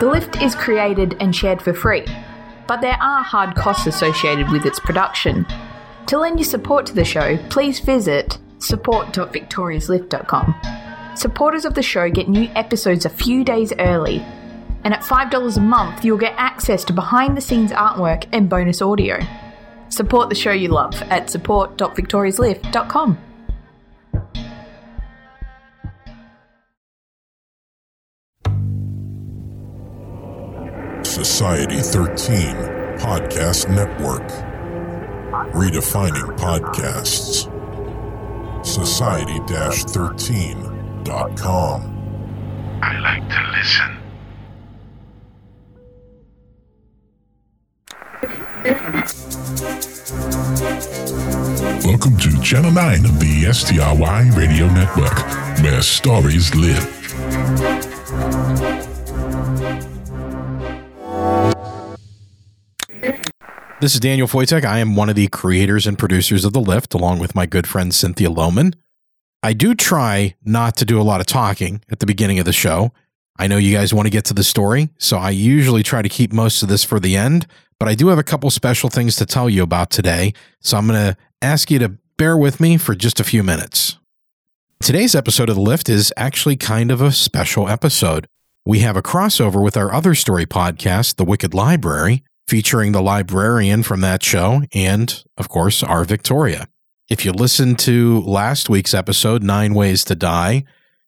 The Lift is created and shared for free, but there are hard costs associated with its production. To lend your support to the show, please visit support.victoriaslift.com. Supporters of the show get new episodes a few days early, and at $5 a month, you'll get access to behind the scenes artwork and bonus audio. Support the show you love at support.victoriaslift.com. Society 13 Podcast Network. Redefining podcasts. Society 13.com. I like to listen. Welcome to Channel 9 of the STRY Radio Network, where stories live. This is Daniel Foytek. I am one of the creators and producers of The Lift, along with my good friend Cynthia Lohman. I do try not to do a lot of talking at the beginning of the show. I know you guys want to get to the story, so I usually try to keep most of this for the end, but I do have a couple special things to tell you about today, so I'm going to ask you to bear with me for just a few minutes. Today's episode of The Lift is actually kind of a special episode. We have a crossover with our other story podcast, The Wicked Library, featuring the librarian from that show and, of course, our Victoria. If you listened to last week's episode, Nine Ways to Die,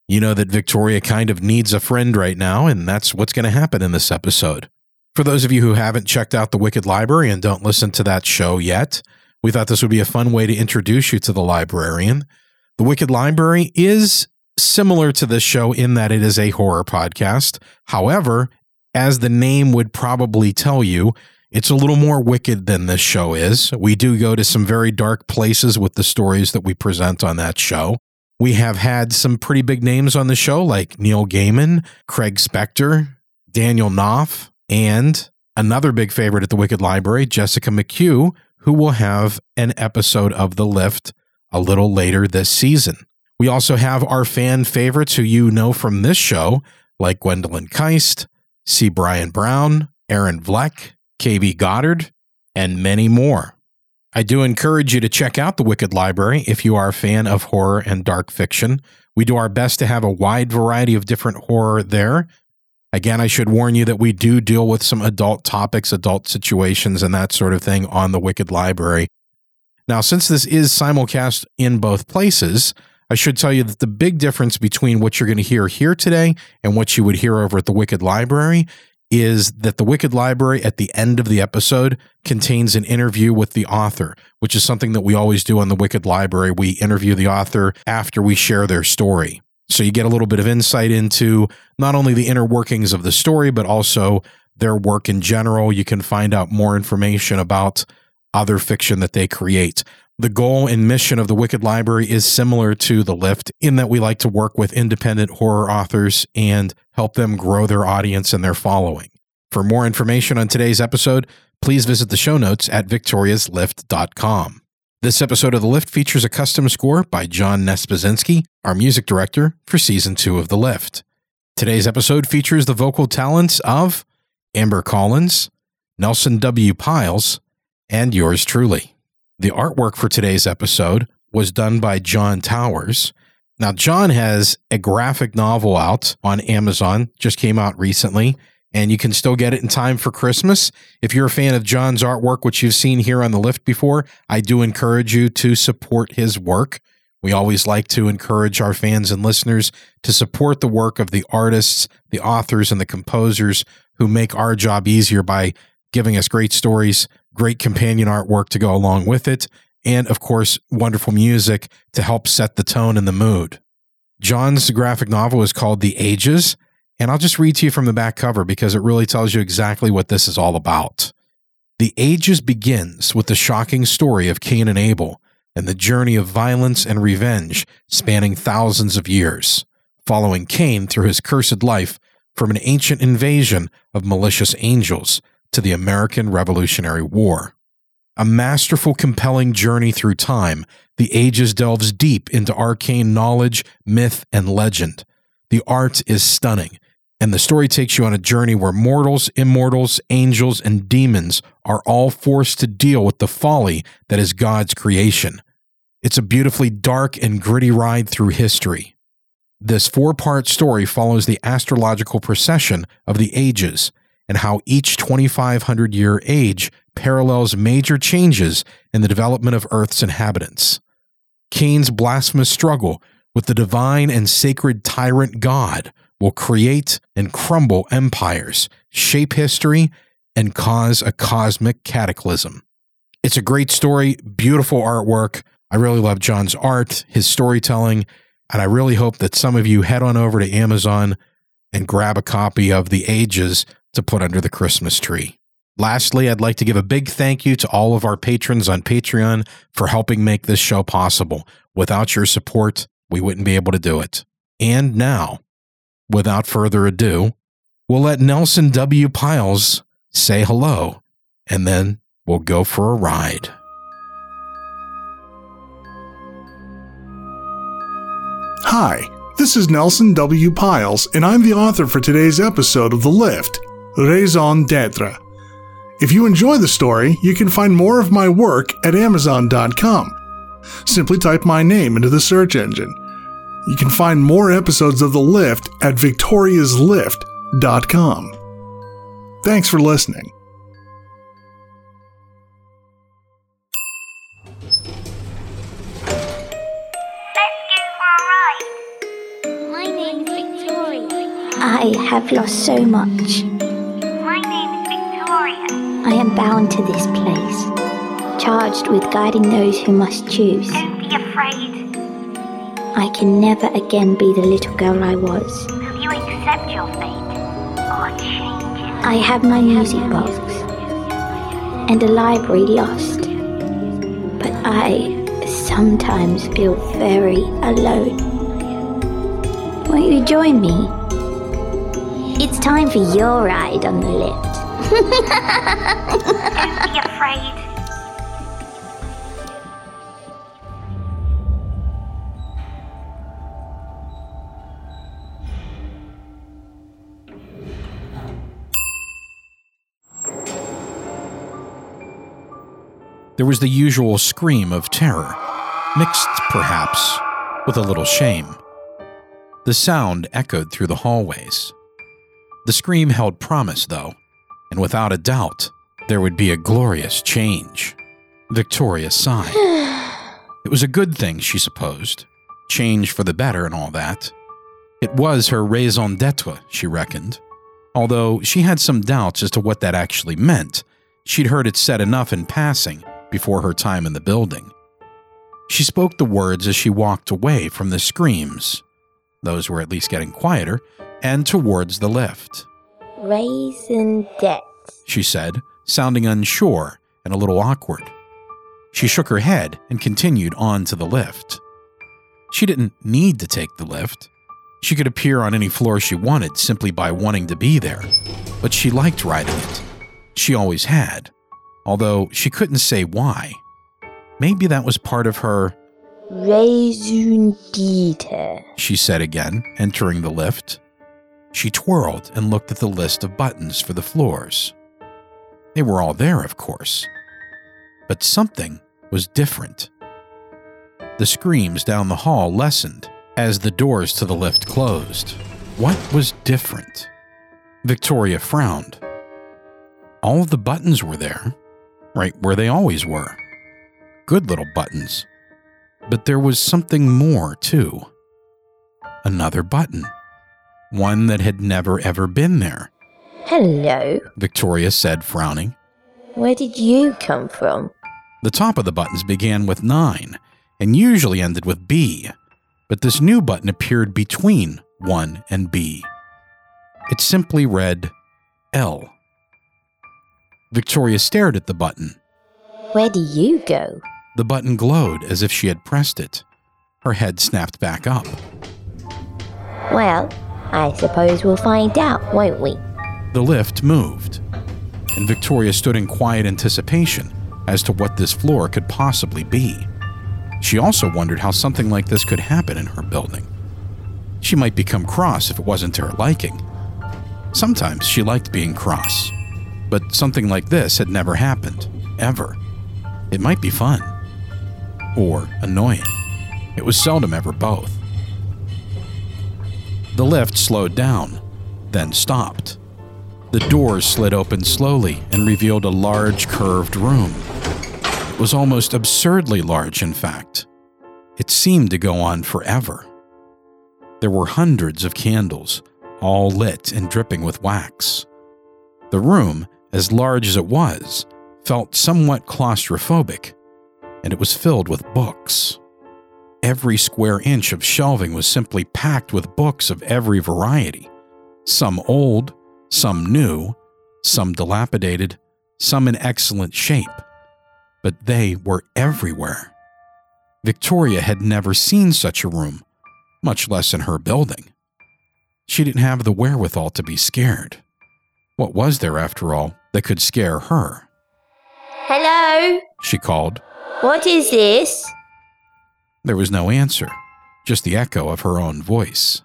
you know that Victoria kind of needs a friend right now, and that's what's going to happen in this episode. For those of you who haven't checked out The Wicked Library and don't listen to that show yet, we thought this would be a fun way to introduce you to the librarian. The Wicked Library is similar to this show in that it is a horror podcast. However, as the name would probably tell you, it's a little more wicked than this show is. We do go to some very dark places with the stories that we present on that show. We have had some pretty big names on the show, like Neil Gaiman, Craig Spector, Daniel Knauf, and another big favorite at the Wicked Library, Jessica McHugh, who will have an episode of The Lift a little later this season. We also have our fan favorites who you know from this show, like Gwendolyn Kiste, C. Bryan Brown, Aaron Vlek, KB Goddard, and many more. I do encourage you to check out the Wicked Library if you are a fan of horror and dark fiction. We do our best to have a wide variety of different horror there. Again, I should warn you that we do deal with some adult topics, adult situations, and that sort of thing on the Wicked Library. Now, since this is simulcast in both places, I should tell you that the big difference between what you're going to hear here today and what you would hear over at the Wicked Library is that the Wicked Library at the end of the episode contains an interview with the author, which is something that we always do on the Wicked Library. We interview the author after we share their story. So you get a little bit of insight into not only the inner workings of the story, but also their work in general. You can find out more information about other fiction that they create. The goal and mission of the Wicked Library is similar to The Lift in that we like to work with independent horror authors and help them grow their audience and their following. For more information on today's episode, please visit the show notes at victoriaslift.com. This episode of The Lift features a custom score by John Nespazinski, our music director for season two of The Lift. Today's episode features the vocal talents of Amber Collins, Nelson W. Pyles, and yours truly. The artwork for today's episode was done by John Towers. Now, John has a graphic novel out on Amazon, just came out recently, and you can still get it in time for Christmas. If you're a fan of John's artwork, which you've seen here on the lift before, I do encourage you to support his work. We always like to encourage our fans and listeners to support the work of the artists, the authors, and the composers who make our job easier by giving us great stories, great companion artwork to go along with it, and of course, wonderful music to help set the tone and the mood. John's graphic novel is called The Ages, and I'll just read to you from the back cover because it really tells you exactly what this is all about. The Ages begins with the shocking story of Cain and Abel and the journey of violence and revenge spanning thousands of years, following Cain through his cursed life from an ancient invasion of malicious angels to the American Revolutionary War. A masterful, compelling journey through time, The Ages delves deep into arcane knowledge, myth, and legend. The art is stunning, And the story takes you on a journey where mortals, immortals, angels, and demons are all forced to deal with the folly that is God's creation. It's a beautifully dark and gritty ride through history. This four part story follows the astrological procession of the ages and how each 2,500 year age parallels major changes in the development of Earth's inhabitants. Cain's blasphemous struggle with the divine and sacred tyrant God will create and crumble empires, shape history, and cause a cosmic cataclysm. It's a great story, beautiful artwork. I really love John's art, his storytelling, and I really hope that some of you head on over to Amazon and grab a copy of The Ages to put under the Christmas tree. Lastly, I'd like to give a big thank you to all of our patrons on Patreon for helping make this show possible. Without your support, we wouldn't be able to do it. And now, without further ado, we'll let Nelson W. Pyles say hello, and then we'll go for a ride. Hi, this is Nelson W. Pyles, and I'm the author for today's episode of The Lift, Raison d'etre. If you enjoy the story, you can find more of my work at Amazon.com. Simply type my name into the search engine. You can find more episodes of The Lift at victoriaslift.com. Thanks for listening. My name's Victoria. I have lost so much. My name's Victoria. I am bound to this place, charged with guiding those who must choose. Don't be afraid. I can never again be the little girl I was. Will you accept your fate or change it? I have my music box and a library lost, but I sometimes feel very alone. Won't you join me? It's time for your ride on the lift. Don't be afraid. There was the usual scream of terror, mixed, perhaps, with a little shame. The sound echoed through the hallways. The scream held promise, though, and without a doubt, there would be a glorious change. Victoria sighed. it was a good thing, she supposed. Change for the better and all that. It was her raison d'etre, she reckoned. Although she had some doubts as to what that actually meant, she'd heard it said enough in passing before her time in the building. She spoke the words as she walked away from the screams. Those were at least getting quieter, and towards the lift. Raisin debt. She said, sounding unsure and a little awkward. She shook her head and continued on to the lift. She didn't need to take the lift. She could appear on any floor she wanted simply by wanting to be there, but she liked riding it. She always had, although she couldn't say why. Maybe that was part of her, Raison d'etre. she said again, entering the lift. She twirled and looked at the list of buttons for the floors. They were all there, of course. But something was different. The screams down the hall lessened as the doors to the lift closed. What was different? Victoria frowned. All of the buttons were there, right where they always were. Good little buttons. But there was something more, too. Another button. One that had never ever been there, Hello. Victoria said, frowning. Where did you come from? The top of the buttons began with 9 and usually ended with B, but this new button appeared between 1 and B. It simply read L. Victoria stared at the button. Where do you go? The button glowed as if she had pressed it. Her head snapped back up. Well, I suppose we'll find out, won't we? The lift moved, and Victoria stood in quiet anticipation as to what this floor could possibly be. She also wondered how something like this could happen in her building. She might become cross if it wasn't to her liking, Sometimes she liked being cross, but something like this had never happened, ever. It might be fun. Or annoying. It was seldom ever both. The lift slowed down, then stopped. The doors slid open slowly and revealed a large curved room. It was almost absurdly large, in fact. It seemed to go on forever. There were hundreds of candles, all lit and dripping with wax. The room, as large as it was, felt somewhat claustrophobic, and it was filled with books. Every square inch of shelving was simply packed with books of every variety some old, some new, some dilapidated, some in excellent shape. But they were everywhere. Victoria had never seen such a room, much less in her building. She didn't have the wherewithal to be scared. What was there, after all, that could scare her? Hello? She called. What is this? There was no answer, just the echo of her own voice.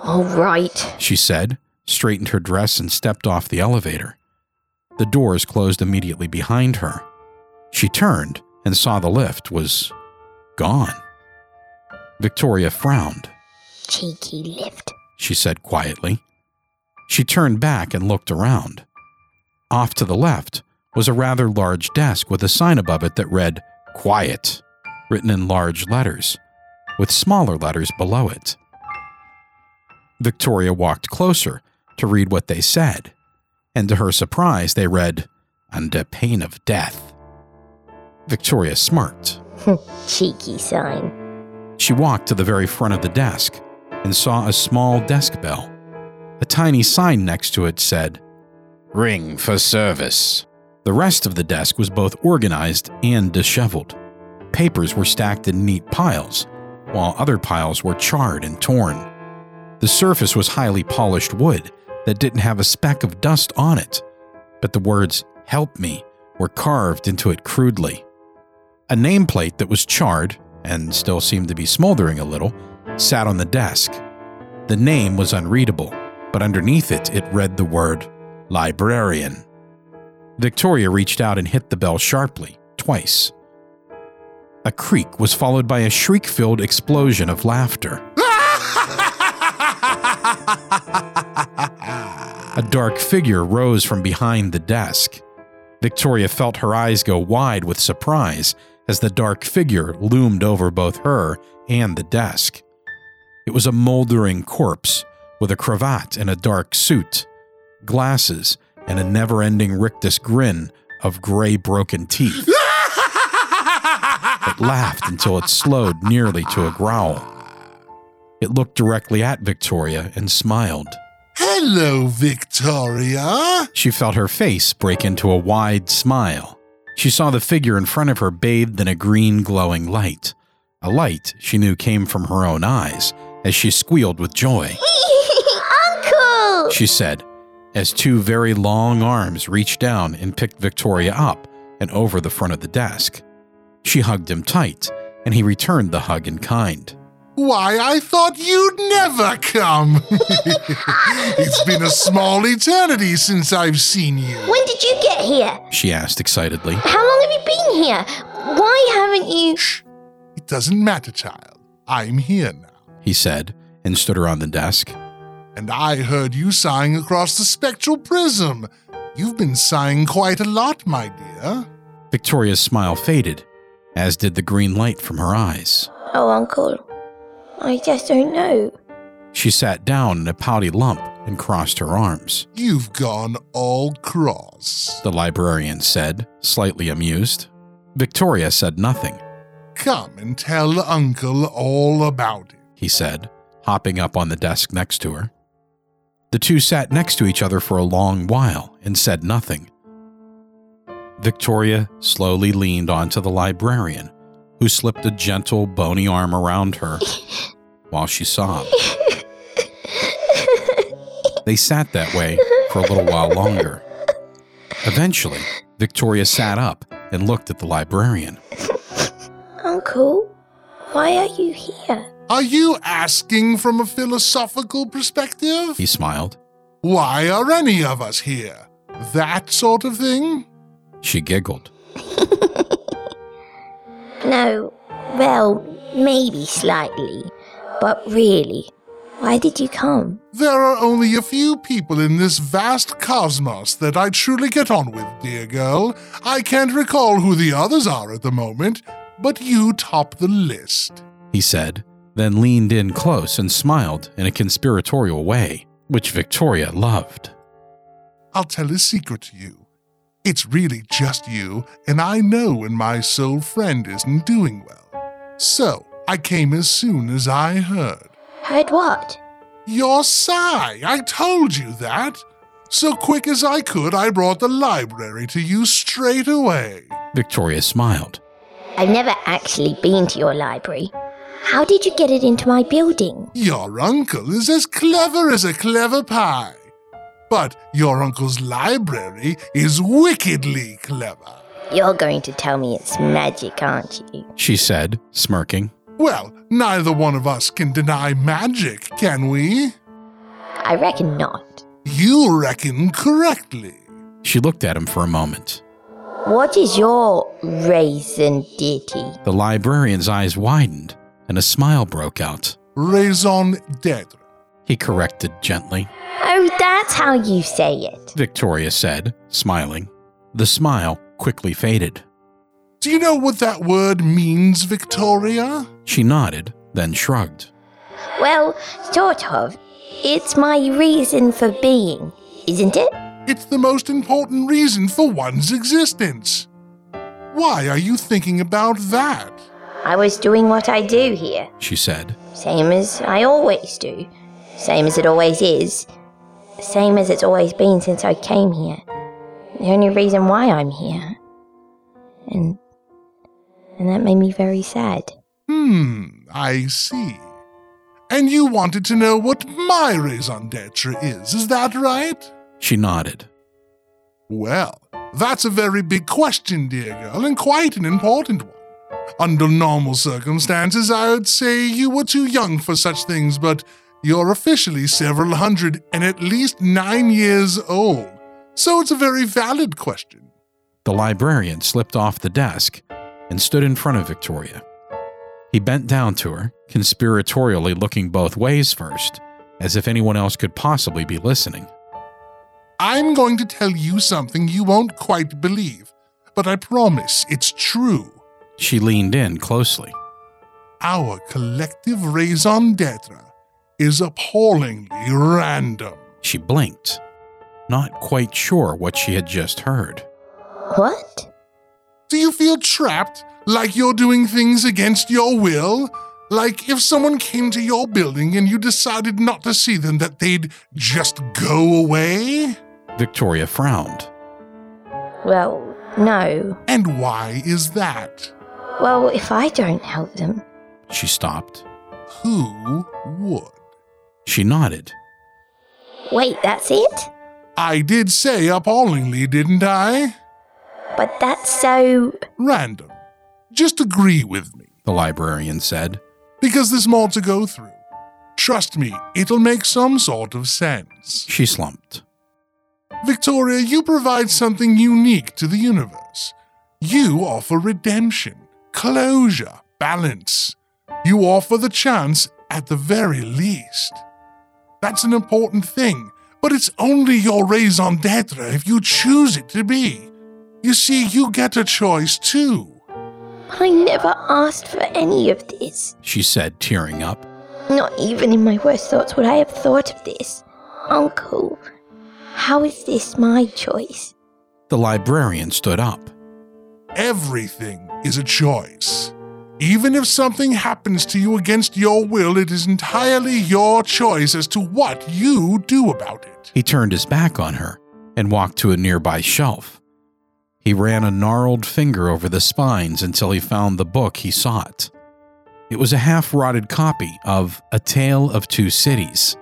All right. She said, straightened her dress, and stepped off the elevator. The doors closed immediately behind her. She turned and saw the lift was gone. Victoria frowned. Cheeky lift. she said quietly. She turned back and looked around. Off to the left was a rather large desk with a sign above it that read, Quiet, written in large letters, with smaller letters below it. Victoria walked closer to read what they said, and to her surprise, they read, Under pain of death. Victoria smirked. Cheeky sign. She walked to the very front of the desk and saw a small desk bell. A tiny sign next to it said, Ring for service. The rest of the desk was both organized and disheveled. Papers were stacked in neat piles, while other piles were charred and torn. The surface was highly polished wood that didn't have a speck of dust on it, but the words, Help me, were carved into it crudely. A nameplate that was charred and still seemed to be smoldering a little sat on the desk. The name was unreadable, but underneath it, it read the word librarian. Victoria reached out and hit the bell sharply, twice. A creak was followed by a shriek filled explosion of laughter. A dark figure rose from behind the desk. Victoria felt her eyes go wide with surprise as the dark figure loomed over both her and the desk. It was a moldering corpse with a cravat and a dark suit, glasses, and a never ending rictus grin of gray broken teeth. It laughed until it slowed nearly to a growl. It looked directly at Victoria and smiled. Hello, Victoria. She felt her face break into a wide smile. She saw the figure in front of her bathed in a green glowing light. A light she knew came from her own eyes as she squealed with joy. Uncle! She said, as two very long arms reached down and picked Victoria up and over the front of the desk. She hugged him tight, and he returned the hug in kind. Why, I thought you'd never come. it's been a small eternity since I've seen you. When did you get here? She asked excitedly. How long have you been here? Why haven't you. Shh. It doesn't matter, child. I'm here now. He said, and stood around the desk. And I heard you sighing across the spectral prism. You've been sighing quite a lot, my dear. Victoria's smile faded, as did the green light from her eyes. Oh, Uncle. I just don't know. She sat down in a pouty lump and crossed her arms. You've gone all cross. The librarian said, slightly amused. Victoria said nothing. Come and tell Uncle all about it. He said, hopping up on the desk next to her. The two sat next to each other for a long while and said nothing. Victoria slowly leaned onto the librarian, who slipped a gentle, bony arm around her while she sobbed. They sat that way for a little while longer. Eventually, Victoria sat up and looked at the librarian. Uncle, why are you here? Are you asking from a philosophical perspective? He smiled. Why are any of us here? That sort of thing? She giggled. No, well, maybe slightly. But really, why did you come? There are only a few people in this vast cosmos that I truly get on with, dear girl. I can't recall who the others are at the moment, but you top the list. He said, then leaned in close and smiled in a conspiratorial way, which Victoria loved. I'll tell a secret to you. It's really just you, and I know when my soul friend isn't doing well. So, I came as soon as I heard. Heard what? Your sigh, I told you that. So quick as I could, I brought the library to you straight away. Victoria smiled. I've never actually been to your library. How did you get it into my building? Your uncle is as clever as a clever pie. But your uncle's library is wickedly clever. You're going to tell me it's magic, aren't you? She said, smirking. Well, neither one of us can deny magic, can we? I reckon not. You reckon correctly. She looked at him for a moment. What is your raison deity? The librarian's eyes widened and a smile broke out. Raison d'etre. He corrected gently. Oh, that's how you say it. Victoria said, smiling. The smile quickly faded. Do you know what that word means, Victoria? She nodded, then shrugged. Well, sort of. It's my reason for being, isn't it? It's the most important reason for one's existence. Why are you thinking about that? I was doing what I do here, She said. same as I always do, same as it always is, same as it's always been since I came here. The only reason why I'm here. And and that made me very sad. Hmm, I see. And you wanted to know what my raison d'etre is, is that right? She nodded. Well, that's a very big question, dear girl, and quite an important one. Under normal circumstances, I would say you were too young for such things, but you're officially several hundred and at least nine years old. So it's a very valid question. The librarian slipped off the desk and stood in front of Victoria. He bent down to her, conspiratorially looking both ways first, as if anyone else could possibly be listening. I'm going to tell you something you won't quite believe, but I promise it's true. She leaned in closely. Our collective raison d'etre is appallingly random. She blinked, not quite sure what she had just heard. What? Do you feel trapped? Like you're doing things against your will? Like if someone came to your building and you decided not to see them, that they'd just go away? Victoria frowned. Well, no. And why is that? Well, if I don't help them, She stopped. Who would? She nodded. wait, that's it? I did say appallingly, didn't I? But that's so. Random. Just agree with me, The librarian said. because there's more to go through. Trust me, it'll make some sort of sense. She slumped. Victoria, you provide something unique to the universe. You offer redemption, closure, balance. You offer the chance at the very least. That's an important thing, but it's only your raison d'etre if you choose it to be. You see, you get a choice too. I never asked for any of this. She said, tearing up. Not even in my worst thoughts would I have thought of this. Uncle, how is this my choice? The librarian stood up. Everything is a choice. Even if something happens to you against your will, it is entirely your choice as to what you do about it. He turned his back on her and walked to a nearby shelf. He ran a gnarled finger over the spines until he found the book he sought. It was a half rotted copy of A Tale of Two Cities.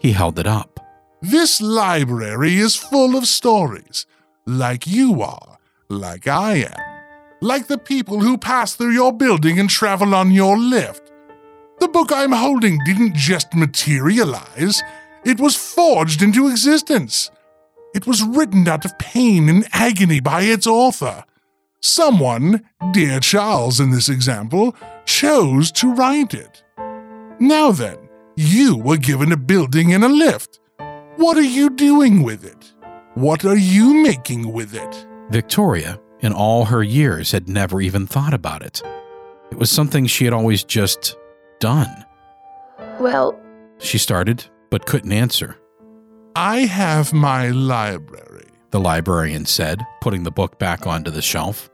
He held it up. This library is full of stories, like you are, like I am, like the people who pass through your building and travel on your lift. The book I'm holding didn't just materialize, It was forged into existence. It was written out of pain and agony by its author. Someone, dear Charles in this example, chose to write it. Now then, you were given a building and a lift. What are you doing with it? What are you making with it? Victoria, in all her years, had never even thought about it. It was something she had always just done. Well, She started, but couldn't answer. I have my library. The librarian said, putting the book back onto the shelf.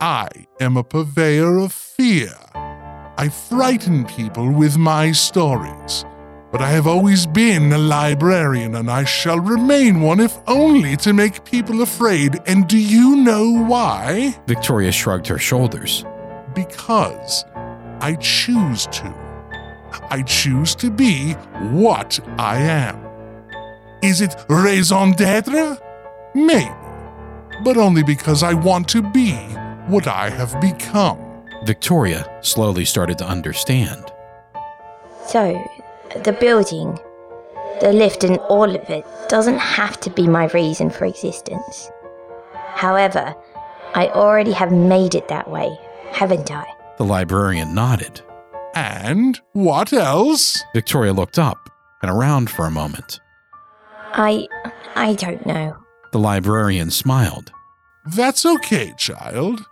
I am a purveyor of fear. I frighten people with my stories. But I have always been a librarian, and I shall remain one if only to make people afraid. And do you know why? Victoria shrugged her shoulders. Because I choose to. I choose to be what I am. Is it raison d'etre? Maybe. But only because I want to be what I have become. Victoria slowly started to understand. so the building, the lift, and all of it doesn't have to be my reason for existence. However, I already have made it that way, haven't I? The librarian nodded. And what else? Victoria looked up and around for a moment. I. I don't know. The librarian smiled. That's okay, child.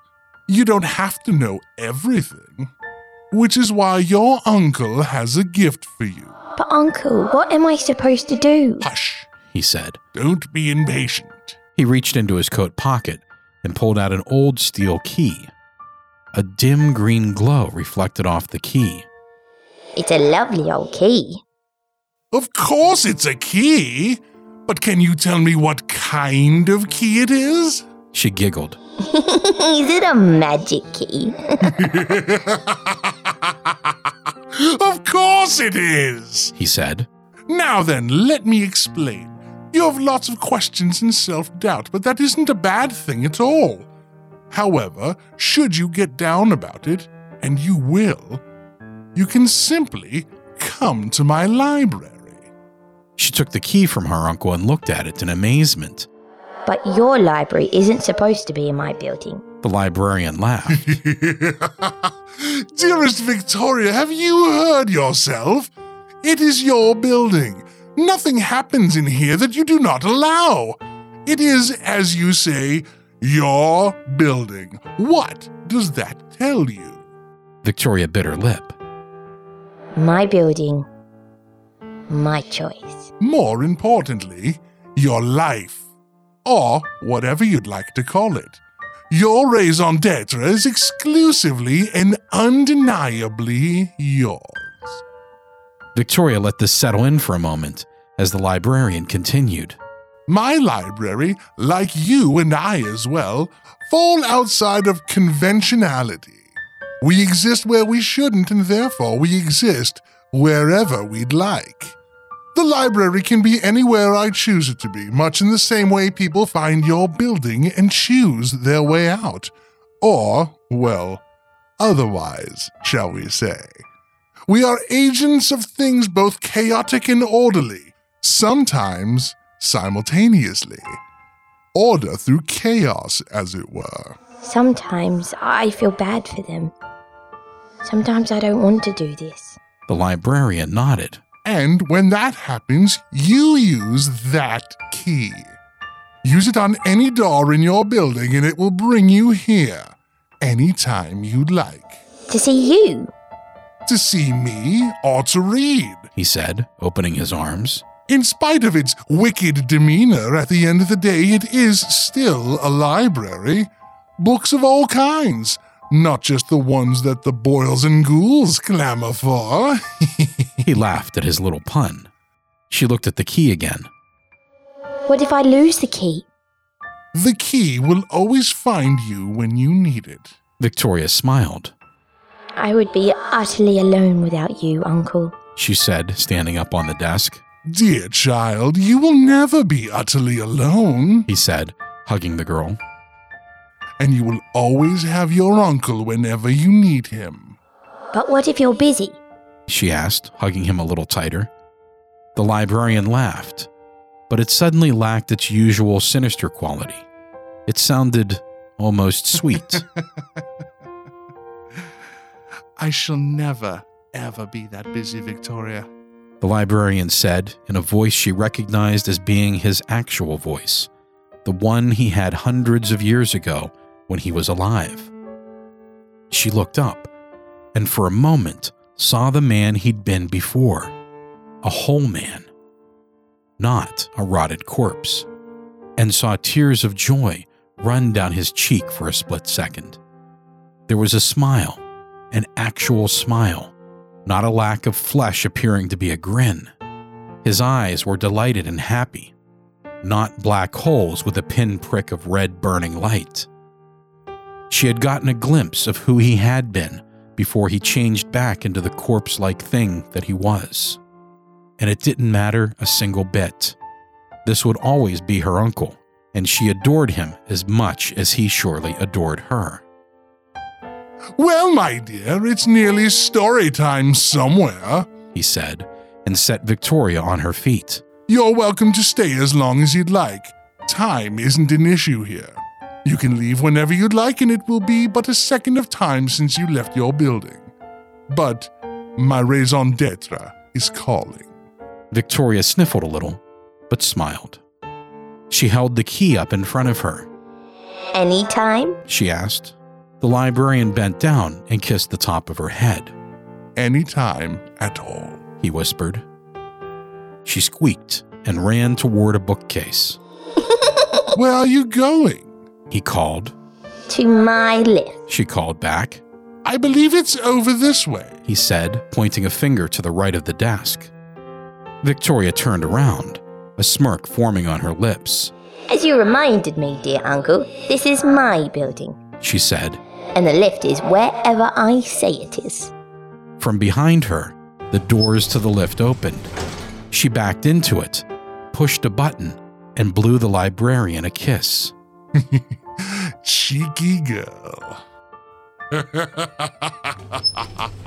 You don't have to know everything. Which is why your uncle has a gift for you. But, Uncle, what am I supposed to do? Hush, He said. don't be impatient. He reached into his coat pocket and pulled out an old steel key. A dim green glow reflected off the key. It's a lovely old key. Of course it's a key. But can you tell me what kind of key it is? She giggled. Is it a magic key? of course it is. He said. Now then, let me explain. You have lots of questions and self doubt, but that isn't a bad thing at all. However, should you get down about it, and you will, you can simply come to my library. She took the key from her uncle and looked at it in amazement. But your library isn't supposed to be in my building. The librarian laughed. Dearest Victoria, have you heard yourself? It is your building. Nothing happens in here that you do not allow. It is, as you say, your building. What does that tell you? Victoria bit her lip. My building. My choice. More importantly, your life. Or whatever you'd like to call it. Your raison d'etre is exclusively and undeniably yours. Victoria let this settle in for a moment as the librarian continued. My library, like you and I as well, fall outside of conventionality. We exist where we shouldn't, and therefore we exist wherever we'd like. The library can be anywhere I choose it to be, much in the same way people find your building and choose their way out. Or, well, otherwise, shall we say. We are agents of things both chaotic and orderly, sometimes simultaneously. Order through chaos, as it were. Sometimes I feel bad for them. Sometimes I don't want to do this. The librarian nodded. And when that happens, you use that key. Use it on any door in your building and it will bring you here anytime you'd like. To see you. To see me or to read. He said, opening his arms. In spite of its wicked demeanor, at the end of the day, it is still a library. Books of all kinds, not just the ones that the boils and ghouls clamor for. He laughed at his little pun. She looked at the key again. What if I lose the key? the key will always find you when you need it. Victoria smiled. I would be utterly alone without you, Uncle. She said, standing up on the desk. Dear child, you will never be utterly alone, He said, hugging the girl. and you will always have your uncle whenever you need him. But what if you're busy? She asked, hugging him a little tighter. The librarian laughed, but it suddenly lacked its usual sinister quality. It sounded almost sweet. I shall never, ever be that busy, Victoria. the librarian said in a voice she recognized as being his actual voice, the one he had hundreds of years ago when he was alive. She looked up and for a moment saw the man he'd been before a whole man, not a rotted corpse, and saw tears of joy run down his cheek for a split second. There was a smile, an actual smile, not a lack of flesh appearing to be a grin. His eyes were delighted and happy, not black holes with a pinprick of red burning light. She had gotten a glimpse of who he had been before he changed back into the corpse like thing that he was. And it didn't matter a single bit. This would always be her uncle, and she adored him as much as he surely adored her. Well, my dear, it's nearly story time somewhere. He said, and set Victoria on her feet. You're welcome to stay as long as you'd like. Time isn't an issue here. You can leave whenever you'd like, and it will be but a second of time since you left your building. But my raison d'etre is calling. Victoria sniffled a little, but smiled. She held the key up in front of her. Any time? She asked. The librarian bent down and kissed the top of her head. Any time at all. He whispered. She squeaked and ran toward a bookcase. Where are you going? He called. To my lift. She called back. I believe it's over this way. He said, pointing a finger to the right of the desk. Victoria turned around, a smirk forming on her lips. As you reminded me, dear uncle, this is my building, She said. and the lift is wherever I say it is. From behind her, the doors to the lift opened. She backed into it, pushed a button, and blew the librarian a kiss. Cheeky girl.